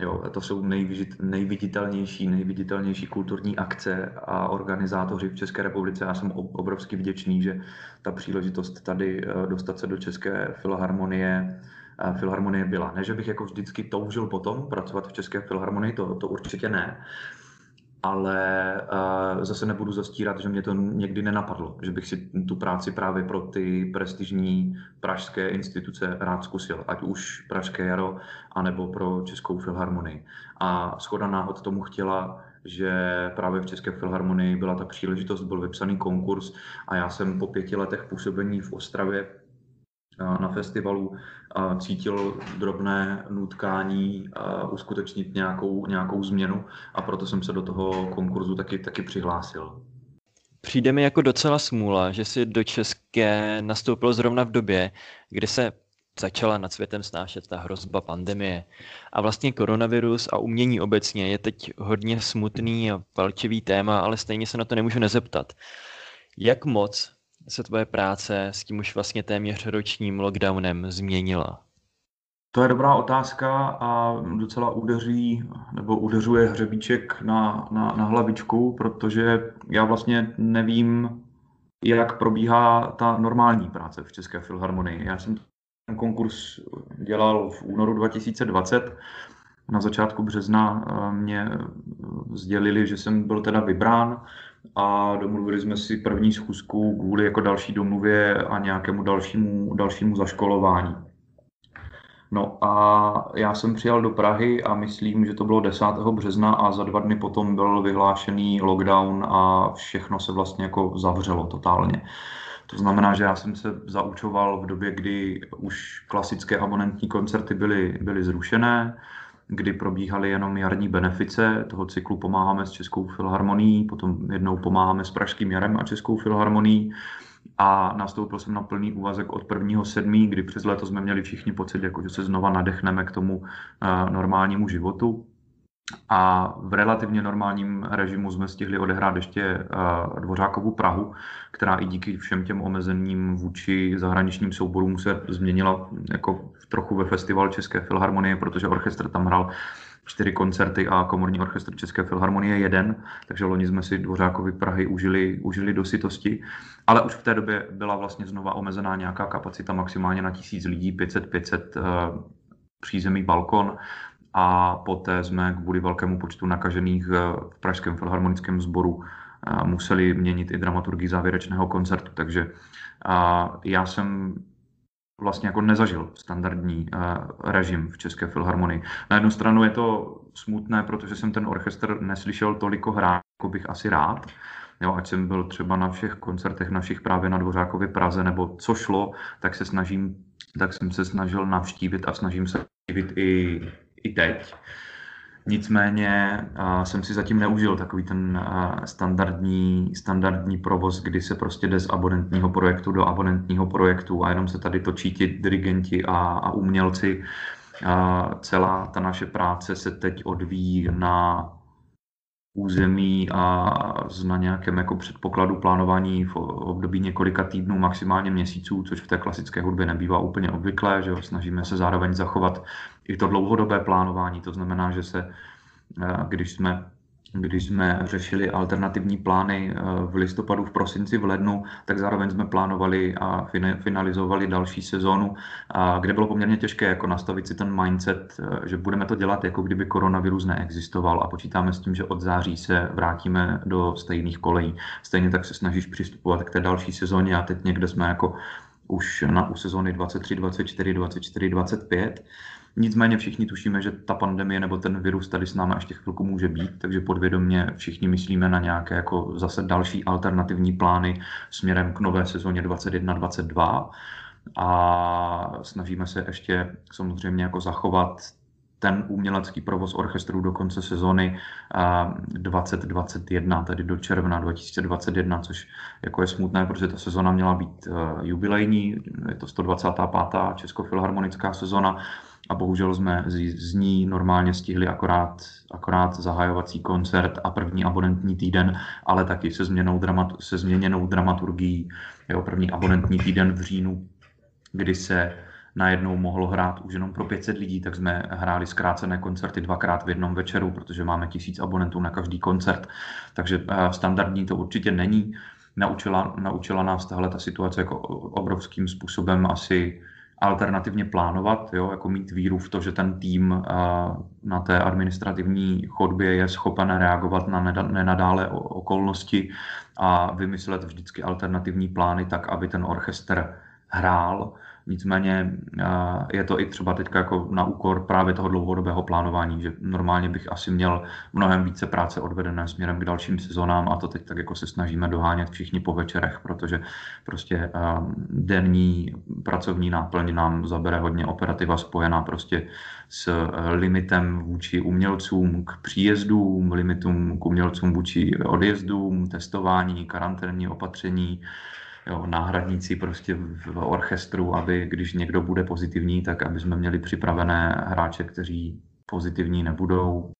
Jo, to jsou nejvidit, nejviditelnější, nejviditelnější kulturní akce a organizátoři v České republice. Já jsem obrovsky vděčný, že ta příležitost tady e, dostat se do České filharmonie filharmonie byla. Ne, že bych jako vždycky toužil potom pracovat v České filharmonii, to, to určitě ne, ale uh, zase nebudu zastírat, že mě to někdy nenapadlo, že bych si tu práci právě pro ty prestižní pražské instituce rád zkusil, ať už Pražské jaro, anebo pro Českou filharmonii. A schoda náhod tomu chtěla, že právě v České filharmonii byla ta příležitost, byl vypsaný konkurs a já jsem po pěti letech působení v Ostravě na festivalu cítil drobné nutkání uskutečnit nějakou, nějakou změnu a proto jsem se do toho konkurzu taky, taky přihlásil. Přijde mi jako docela smůla, že si do České nastoupil zrovna v době, kdy se začala nad světem snášet ta hrozba pandemie. A vlastně koronavirus a umění obecně je teď hodně smutný a palčivý téma, ale stejně se na to nemůžu nezeptat. Jak moc se tvoje práce s tím už vlastně téměř ročním lockdownem změnila? To je dobrá otázka a docela udeří nebo udeřuje hřebíček na, na, na hlavičku, protože já vlastně nevím, jak probíhá ta normální práce v České filharmonii. Já jsem ten konkurs dělal v únoru 2020. Na začátku března eh, mě sdělili, že jsem byl teda vybrán a domluvili jsme si první schůzku kvůli jako další domluvě a nějakému dalšímu, dalšímu zaškolování. No a já jsem přijal do Prahy a myslím, že to bylo 10. března a za dva dny potom byl vyhlášený lockdown a všechno se vlastně jako zavřelo totálně. To znamená, že já jsem se zaučoval v době, kdy už klasické abonentní koncerty byly, byly zrušené, kdy probíhaly jenom jarní benefice toho cyklu Pomáháme s Českou filharmonií, potom jednou Pomáháme s Pražským jarem a Českou filharmonií a nastoupil jsem na plný úvazek od prvního sedmí, kdy přes léto jsme měli všichni pocit, jako že se znova nadechneme k tomu uh, normálnímu životu. A v relativně normálním režimu jsme stihli odehrát ještě uh, Dvořákovu Prahu, která i díky všem těm omezením vůči zahraničním souborům se změnila jako trochu ve festival České filharmonie, protože orchestr tam hrál čtyři koncerty a komorní orchestr České filharmonie jeden, takže loni jsme si Dvořákovi Prahy užili, užili do sytosti, ale už v té době byla vlastně znova omezená nějaká kapacita maximálně na tisíc lidí, 500-500 uh, eh, přízemí balkon. A poté jsme kvůli velkému počtu nakažených eh, v Pražském filharmonickém sboru eh, museli měnit i dramaturgii závěrečného koncertu, takže já jsem vlastně jako nezažil standardní uh, režim v České filharmonii. Na jednu stranu je to smutné, protože jsem ten orchestr neslyšel toliko hrát, jako bych asi rád. Jo, ať jsem byl třeba na všech koncertech našich právě na Dvořákově Praze, nebo co šlo, tak se snažím, tak jsem se snažil navštívit a snažím se navštívit i, i teď. Nicméně uh, jsem si zatím neužil takový ten uh, standardní, standardní provoz, kdy se prostě jde z abonentního projektu do abonentního projektu a jenom se tady točí ti dirigenti a, a umělci. Uh, celá ta naše práce se teď odvíjí na území a na nějakém jako předpokladu plánování v období několika týdnů, maximálně měsíců, což v té klasické hudbě nebývá úplně obvyklé, že jo? snažíme se zároveň zachovat i to dlouhodobé plánování, to znamená, že se, eh, když jsme když jsme řešili alternativní plány eh, v listopadu, v prosinci, v lednu, tak zároveň jsme plánovali a finalizovali další sezónu, kde bylo poměrně těžké jako nastavit si ten mindset, eh, že budeme to dělat, jako kdyby koronavirus neexistoval. A počítáme s tím, že od září se vrátíme do stejných kolejí. Stejně tak se snažíš přistupovat k té další sezóně. A teď někde jsme jako už na u sezóny 23, 24, 24, 25 Nicméně všichni tušíme, že ta pandemie nebo ten virus tady s námi ještě chvilku může být, takže podvědomě všichni myslíme na nějaké jako zase další alternativní plány směrem k nové sezóně 21-22 a snažíme se ještě samozřejmě jako zachovat ten umělecký provoz orchestru do konce sezony 2021, tedy do června 2021, což jako je smutné, protože ta sezona měla být jubilejní, je to 125. Českofilharmonická sezona a bohužel jsme z, z ní normálně stihli akorát, akorát zahajovací koncert a první abonentní týden, ale taky se, změnou dramat, se změněnou dramaturgií. Jo, první abonentní týden v říjnu, kdy se najednou mohlo hrát už jenom pro 500 lidí, tak jsme hráli zkrácené koncerty dvakrát v jednom večeru, protože máme tisíc abonentů na každý koncert, takže eh, standardní to určitě není. Naučila, naučila nás tahle ta situace jako obrovským způsobem asi alternativně plánovat, jo, jako mít víru v to, že ten tým uh, na té administrativní chodbě je schopen reagovat na nenadále okolnosti a vymyslet vždycky alternativní plány tak, aby ten orchestr hrál Nicméně je to i třeba teď jako na úkor právě toho dlouhodobého plánování, že normálně bych asi měl mnohem více práce odvedené směrem k dalším sezónám a to teď tak jako se snažíme dohánět všichni po večerech, protože prostě denní pracovní náplň nám zabere hodně operativa spojená prostě s limitem vůči umělcům k příjezdům, limitům k umělcům vůči odjezdům, testování, karanténní opatření, jo, náhradníci prostě v orchestru, aby když někdo bude pozitivní, tak aby jsme měli připravené hráče, kteří pozitivní nebudou.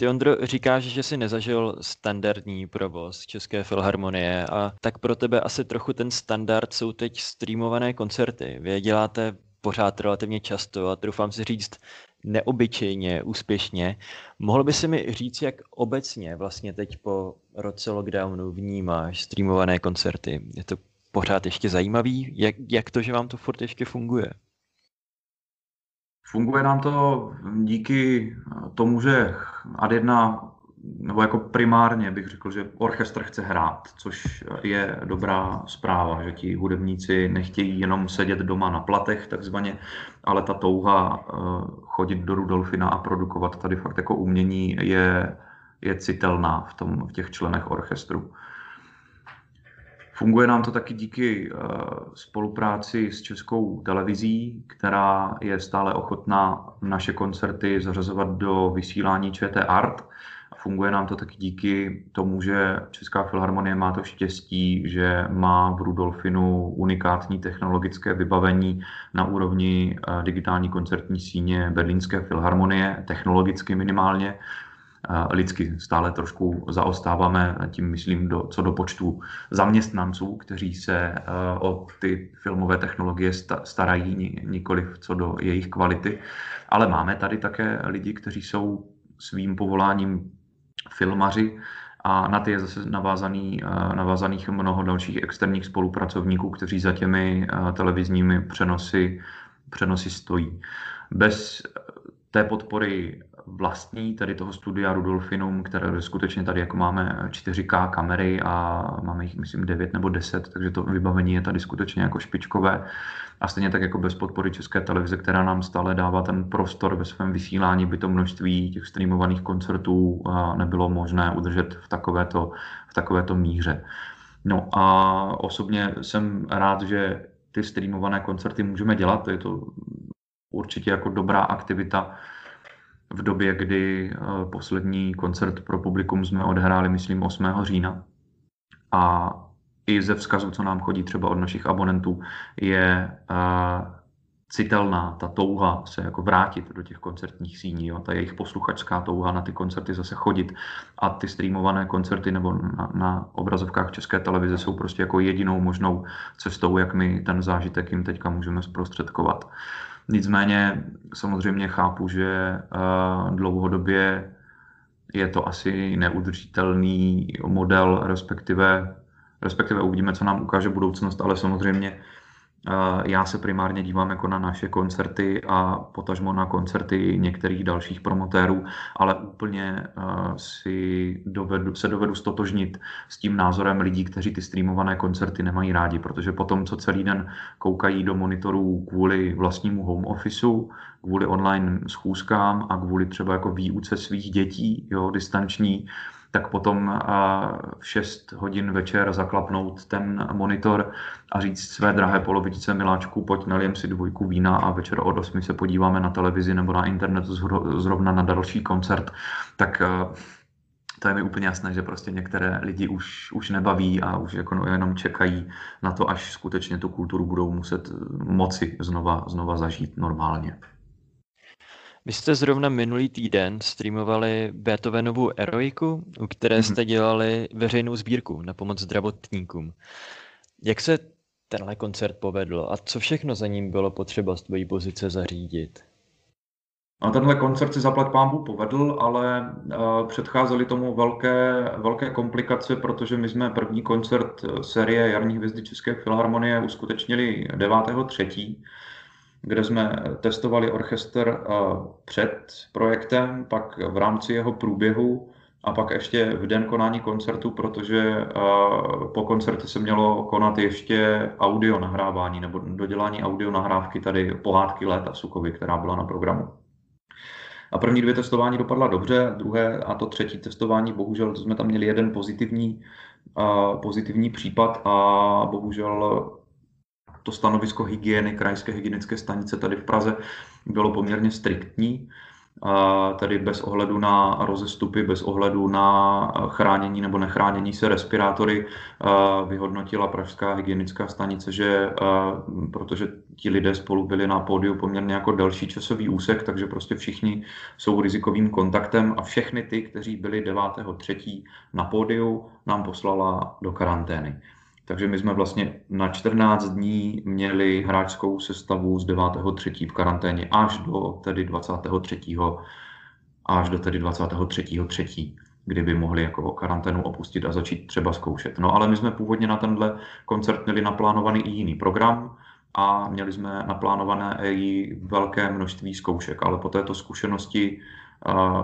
Ty, Ondro, říkáš, že jsi nezažil standardní provoz České filharmonie a tak pro tebe asi trochu ten standard jsou teď streamované koncerty. Vy je děláte pořád relativně často a troufám si říct neobyčejně úspěšně. Mohl by si mi říct, jak obecně vlastně teď po roce lockdownu vnímáš streamované koncerty? Je to pořád ještě zajímavý? Jak, jak to, že vám to furt ještě funguje? Funguje nám to díky tomu, že ad jedna nebo jako primárně bych řekl, že orchestr chce hrát, což je dobrá zpráva, že ti hudebníci nechtějí jenom sedět doma na platech takzvaně, ale ta touha eh, chodit do Rudolfina a produkovat tady fakt jako umění je, je citelná v, tom, v těch členech orchestru. Funguje nám to taky díky uh, spolupráci s českou televizí, která je stále ochotná naše koncerty zařazovat do vysílání ČT Art. Funguje nám to taky díky tomu, že Česká filharmonie má to štěstí, že má v Rudolfinu unikátní technologické vybavení na úrovni uh, digitální koncertní síně Berlínské filharmonie, technologicky minimálně lidsky stále trošku zaostáváme, tím myslím do, co do počtu zaměstnanců, kteří se eh, o ty filmové technologie starají, nikoliv co do jejich kvality. Ale máme tady také lidi, kteří jsou svým povoláním filmaři a na ty je zase navázaný, eh, navázaných mnoho dalších externích spolupracovníků, kteří za těmi eh, televizními přenosy, přenosy stojí. Bez té podpory vlastní tady toho studia Rudolfinum, které skutečně tady jako máme 4K kamery a máme jich myslím 9 nebo 10, takže to vybavení je tady skutečně jako špičkové. A stejně tak jako bez podpory České televize, která nám stále dává ten prostor ve svém vysílání, by to množství těch streamovaných koncertů nebylo možné udržet v takovéto, v takovéto míře. No a osobně jsem rád, že ty streamované koncerty můžeme dělat, je to určitě jako dobrá aktivita, v době, kdy eh, poslední koncert pro publikum jsme odehráli, myslím, 8. října. A i ze vzkazu, co nám chodí třeba od našich abonentů, je uh, citelná ta touha se jako vrátit do těch koncertních síní, jo? ta jejich posluchačská touha na ty koncerty zase chodit a ty streamované koncerty nebo na, na obrazovkách České televize jsou prostě jako jedinou možnou cestou, jak my ten zážitek jim teďka můžeme zprostředkovat. Nicméně samozřejmě chápu, že eh, dlouhodobě je to asi neudržitelný model, respektive, respektive uvidíme, co nám ukáže budoucnost, ale samozřejmě já se primárně dívám jako na naše koncerty a potažmo na koncerty některých dalších promotérů, ale úplně si dovedu, se dovedu stotožnit s tím názorem lidí, kteří ty streamované koncerty nemají rádi, protože potom, co celý den koukají do monitorů kvůli vlastnímu home officeu, kvůli online schůzkám a kvůli třeba jako výuce svých dětí, jo, distanční, tak potom v 6 hodin večer zaklapnout ten monitor a říct své drahé polovičce miláčku, pojď nalijem si dvojku vína a večer od 8 se podíváme na televizi nebo na internetu zrovna na další koncert, tak to je mi úplně jasné, že prostě některé lidi už, už nebaví a už jako no, jenom čekají na to, až skutečně tu kulturu budou muset moci znova, znova zažít normálně. Vy jste zrovna minulý týden streamovali Beethovenovu Eroiku, u které jste dělali veřejnou sbírku na pomoc zdravotníkům. Jak se tenhle koncert povedl a co všechno za ním bylo potřeba z tvojí pozice zařídit? No, tenhle koncert si zaplať pámbu povedl, ale uh, předcházely tomu velké, velké komplikace, protože my jsme první koncert série Jarní hvězdy České filharmonie uskutečnili 9.3 kde jsme testovali orchestr eh, před projektem, pak v rámci jeho průběhu a pak ještě v den konání koncertu, protože eh, po koncertu se mělo konat ještě audio nahrávání nebo dodělání audio nahrávky tady pohádky Léta Sukovi, která byla na programu. A první dvě testování dopadla dobře, druhé a to třetí testování, bohužel to jsme tam měli jeden pozitivní, uh, pozitivní případ a bohužel to stanovisko hygieny krajské hygienické stanice tady v Praze bylo poměrně striktní, tedy bez ohledu na rozestupy, bez ohledu na chránění nebo nechránění se respirátory, vyhodnotila Pražská hygienická stanice, že protože ti lidé spolu byli na pódiu poměrně jako delší časový úsek, takže prostě všichni jsou rizikovým kontaktem a všechny ty, kteří byli 9.3. na pódiu, nám poslala do karantény. Takže my jsme vlastně na 14 dní měli hráčskou sestavu z 9.3. v karanténě až do tedy 23. až do tedy 23. kdy by mohli jako karanténu opustit a začít třeba zkoušet. No ale my jsme původně na tenhle koncert měli naplánovaný i jiný program a měli jsme naplánované i velké množství zkoušek, ale po této zkušenosti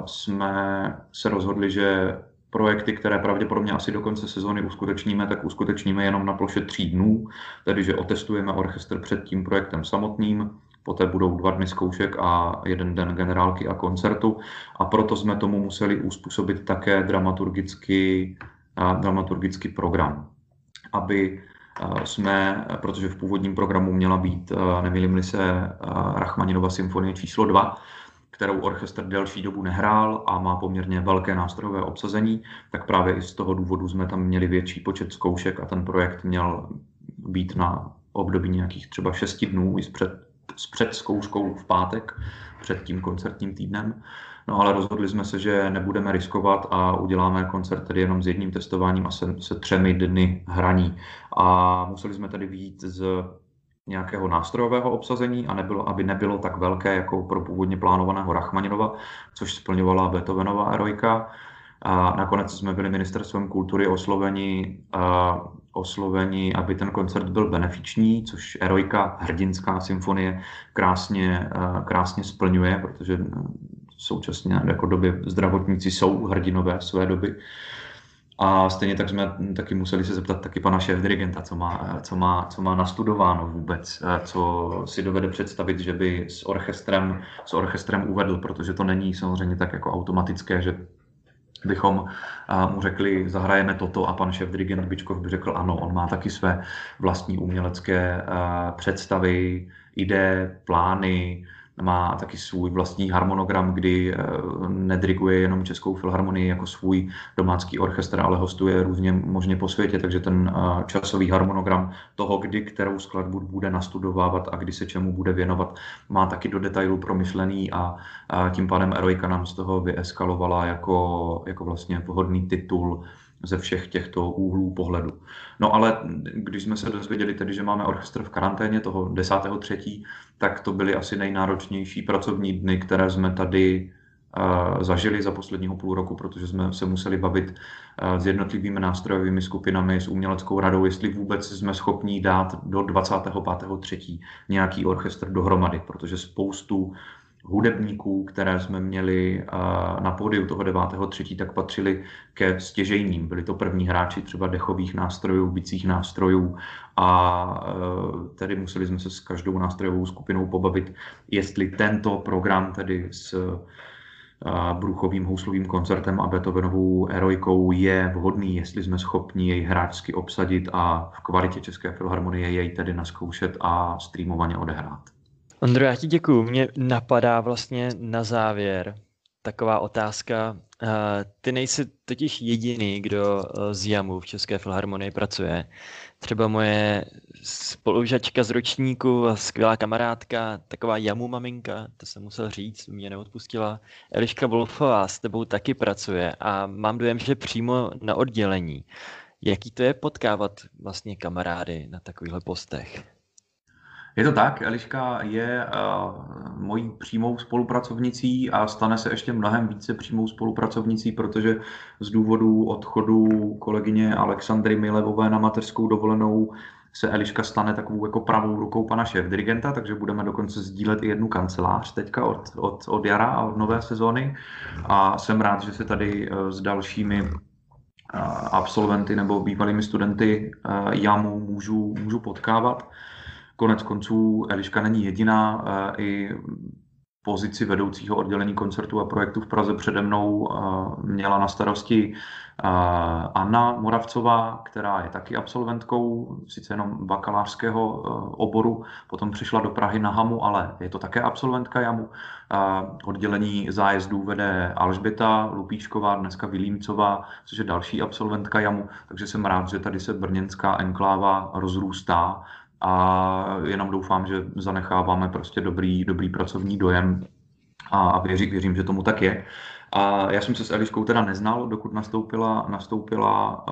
jsme se rozhodli, že projekty, které pravděpodobně asi do konce sezóny uskutečníme, tak uskutečníme jenom na ploše tří dnů, tedy že otestujeme orchestr před tím projektem samotným, poté budou dva dny zkoušek a jeden den generálky a koncertu. A proto jsme tomu museli uspůsobit také dramaturgický, dramaturgický program, aby jsme, protože v původním programu měla být, nemýlím se, Rachmaninova symfonie číslo 2, kterou orchestr delší dobu nehrál a má poměrně velké nástrojové obsazení, tak právě i z toho důvodu jsme tam měli větší počet zkoušek a ten projekt měl být na období nějakých třeba 6 dnů i s, před, s předzkouškou v pátek, před tím koncertním týdnem. No ale rozhodli jsme se, že nebudeme riskovat a uděláme koncert tedy jenom s jedním testováním a se, se třemi dny hraní. A museli jsme tedy výjít z nějakého nástrojového obsazení a nebylo, aby nebylo tak velké jako pro původně plánovaného Rachmaninova, což splňovala Beethovenova erojka. A nakonec jsme byli ministerstvem kultury osloveni, uh, osloveni, aby ten koncert byl benefiční, což erojka, hrdinská symfonie, krásně, krásně splňuje, protože současně jako doby zdravotníci jsou hrdinové své doby. A stejně tak jsme taky museli se zeptat taky pana šéf dirigenta, co má, co má, co má nastudováno vůbec, co si dovede představit, že by s orchestrem, s orchestrem uvedl, protože to není samozřejmě tak jako automatické, že bychom mu řekli, zahrajeme toto a pan šéf dirigent Bičkov by řekl ano, on má taky své vlastní umělecké představy, ideje, plány, má taky svůj vlastní harmonogram, kdy eh, nedriguje jenom Českou filharmonii jako svůj domácký orchestr, ale hostuje různě možně po světě, takže ten eh, časový harmonogram toho, kdy kterou skladbu bude nastudovávat a kdy se čemu bude věnovat, má taky do detailu promyšlený a, tím pádem Eroika nám z toho vyeskalovala jako, jako vlastně pohodný titul ze všech těchto úhlů pohledu. No ale když jsme se dozvěděli tedy, že máme orchestr v karanténě toho 10.3., tak to byly asi nejnáročnější pracovní dny, které jsme tady zažili za posledního půl roku, protože jsme se museli bavit s jednotlivými nástrojovými skupinami, s uměleckou radou, jestli vůbec jsme schopni dát do 25.3. nějaký orchestr dohromady, protože spoustu hudebníků, které jsme měli na pódiu toho 9.3., tak patřili ke stěžejním. Byli to první hráči třeba dechových nástrojů, bicích nástrojů a e, tedy museli jsme se s každou nástrojovou skupinou pobavit, jestli tento program tedy s Bruchovým houslovým koncertem a Beethovenovou erojkou je vhodný, jestli jsme schopni jej hráčsky obsadit a v kvalitě České filharmonie jej tedy naskoušet a streamovaně odehrát. Ondro, já ti děkuju. Mě napadá vlastně na závěr taková otázka. Eh, ty nejsi totiž jediný, kdo eh, z JAMu v České filharmonii pracuje. Třeba moje spolužačka z ročníku skvělá kamarádka, taková JAMu maminka, to jsem musel říct, mě neodpustila. Eliška Wolfová s tebou taky pracuje a mám dojem, že přímo na oddělení. Jaký to je potkávat vlastně kamarády na takovýchhle postech? Je to tak, Eliška je uh, mojí přímou spolupracovnicí a stane se ještě mnohem více přímou spolupracovnicí, protože z důvodu odchodu kolegyně Alexandry Milevové na mateřskou dovolenou se Eliška stane takovou jako pravou rukou pana šéf dirigenta, takže budeme dokonce sdílet i jednu kancelář teďka od, od, od jara a od nové sezóny. A jsem rád, že se tady uh, s dalšími uh, absolventy nebo bývalými studenty JAMu můžu, můžu potkávat. Konec konců Eliška není jediná, eh, i pozici vedoucího oddělení koncertů a projektů v Praze přede mnou eh, měla na starosti eh, Anna Moravcová, která je taky absolventkou, sice jenom bakalářského oboru, potom přišla do Prahy na HAMu, ale je to také absolventka JAMu. Oddělení zájezdů vede Alžběta Lupíčková, dneska Vilímcová, což je další absolventka JAMu, takže jsem rád, že tady se brněnská enkláva rozrůstá a jenom doufám, že zanecháváme prostě dobrý, dobrý pracovní dojem a, a věří, věřím, že tomu tak je. A já jsem se s Eliškou teda neznal, dokud nastoupila, nastoupila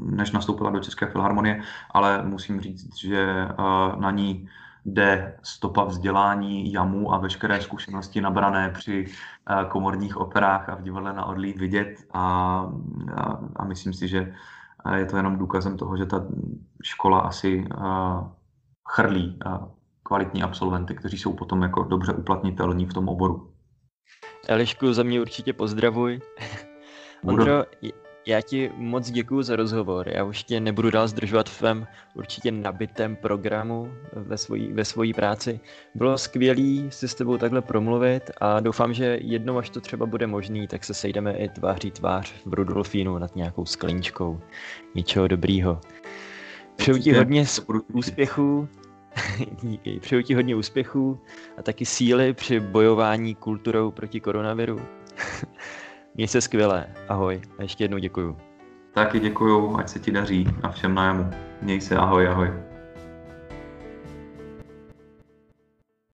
než nastoupila do České filharmonie, ale musím říct, že na ní jde stopa vzdělání jamu a veškeré zkušenosti nabrané při komorních operách a v divadle na Orlí vidět a, a, a myslím si, že a je to jenom důkazem toho, že ta škola asi chrlí kvalitní absolventy, kteří jsou potom jako dobře uplatnitelní v tom oboru. Elišku, za mě určitě pozdravuj. Ondro, já ti moc děkuji za rozhovor. Já už tě nebudu dál zdržovat v tvém určitě nabitém programu ve svojí, ve svojí práci. Bylo skvělé si s tebou takhle promluvit a doufám, že jednou, až to třeba bude možný, tak se sejdeme i tváří tvář v Rudolfínu nad nějakou skleničkou. Něčeho dobrýho. Přeju ti hodně úspěchů. Díky. [LAUGHS] Přeju ti hodně úspěchů a taky síly při bojování kulturou proti koronaviru. [LAUGHS] Měj se skvěle. Ahoj. A ještě jednou děkuju. Taky děkuju, ať se ti daří a všem nájmu. Měj se, ahoj, ahoj.